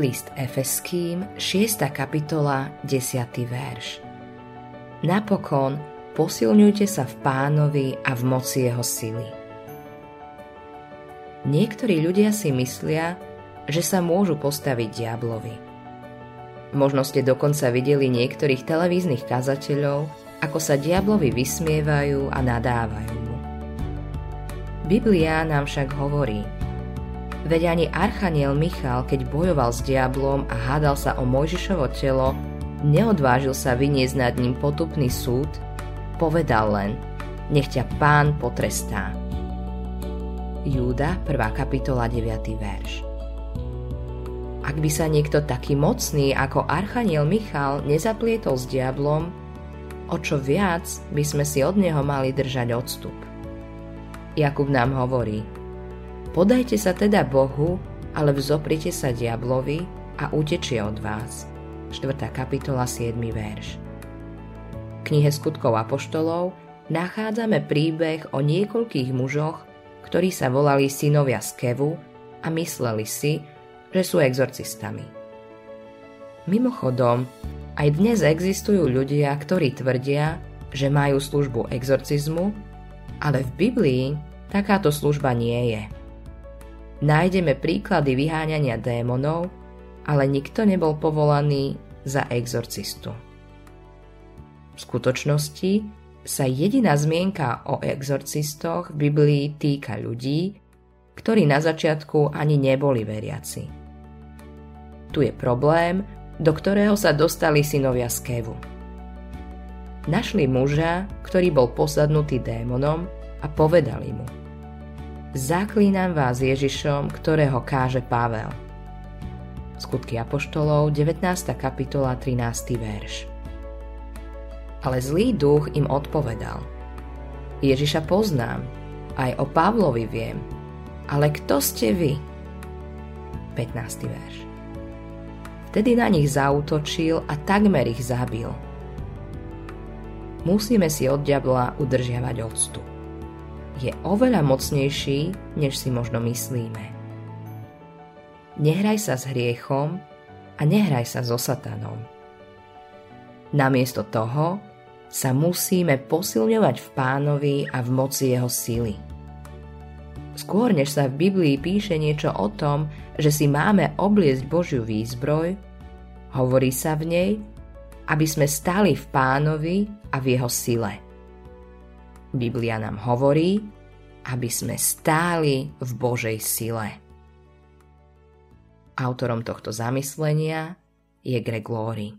List Efeským, 6. kapitola, 10. verš. Napokon posilňujte sa v pánovi a v moci jeho sily. Niektorí ľudia si myslia, že sa môžu postaviť diablovi. Možno ste dokonca videli niektorých televíznych kazateľov, ako sa diablovi vysmievajú a nadávajú. Biblia nám však hovorí – Veď ani Archaniel Michal, keď bojoval s diablom a hádal sa o Mojžišovo telo, neodvážil sa vyniesť nad ním potupný súd, povedal len, nech ťa pán potrestá. Júda, 1. kapitola, 9. verš. Ak by sa niekto taký mocný ako Archaniel Michal nezaplietol s diablom, o čo viac by sme si od neho mali držať odstup. Jakub nám hovorí – Podajte sa teda Bohu, ale vzoprite sa diablovi a utečie od vás. 4. kapitola 7. verš. V knihe skutkov Apoštolov nachádzame príbeh o niekoľkých mužoch, ktorí sa volali synovia Skevu a mysleli si, že sú exorcistami. Mimochodom, aj dnes existujú ľudia, ktorí tvrdia, že majú službu exorcizmu, ale v Biblii takáto služba nie je nájdeme príklady vyháňania démonov, ale nikto nebol povolaný za exorcistu. V skutočnosti sa jediná zmienka o exorcistoch v Biblii týka ľudí, ktorí na začiatku ani neboli veriaci. Tu je problém, do ktorého sa dostali synovia Skevu. Našli muža, ktorý bol posadnutý démonom a povedali mu – Zaklínam vás Ježišom, ktorého káže Pavel. Skutky Apoštolov, 19. kapitola, 13. verš. Ale zlý duch im odpovedal. Ježiša poznám, aj o Pavlovi viem, ale kto ste vy? 15. verš. Vtedy na nich zautočil a takmer ich zabil. Musíme si od diabla udržiavať odstup je oveľa mocnejší, než si možno myslíme. Nehraj sa s hriechom a nehraj sa so satanom. Namiesto toho sa musíme posilňovať v pánovi a v moci jeho sily. Skôr než sa v Biblii píše niečo o tom, že si máme obliecť Božiu výzbroj, hovorí sa v nej, aby sme stali v pánovi a v jeho sile. Biblia nám hovorí, aby sme stáli v Božej sile. Autorom tohto zamyslenia je Greg Laurie.